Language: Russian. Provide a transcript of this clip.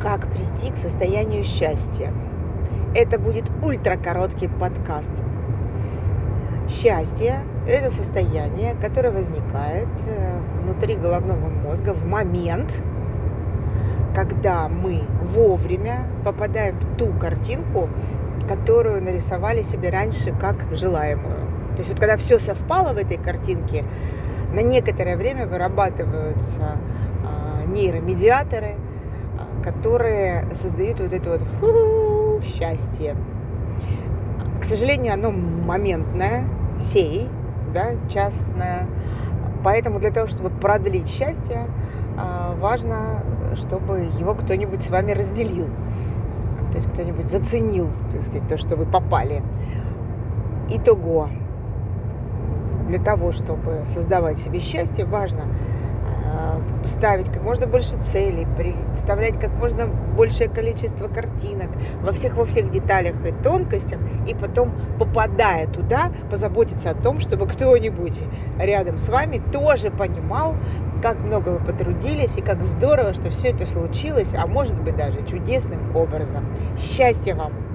как прийти к состоянию счастья. Это будет ультракороткий подкаст. Счастье – это состояние, которое возникает э, внутри головного мозга в момент, когда мы вовремя попадаем в ту картинку, которую нарисовали себе раньше как желаемую. То есть вот когда все совпало в этой картинке, на некоторое время вырабатываются а, нейромедиаторы – которые создают вот это вот счастье. К сожалению, оно моментное, сей, да, частное. Поэтому для того, чтобы продлить счастье, а, важно, чтобы его кто-нибудь с вами разделил. То есть кто-нибудь заценил, так сказать, то, что вы попали. Итого, для того, чтобы создавать себе счастье, важно ставить как можно больше целей, представлять как можно большее количество картинок во всех во всех деталях и тонкостях, и потом, попадая туда, позаботиться о том, чтобы кто-нибудь рядом с вами тоже понимал, как много вы потрудились и как здорово, что все это случилось, а может быть даже чудесным образом. Счастья вам!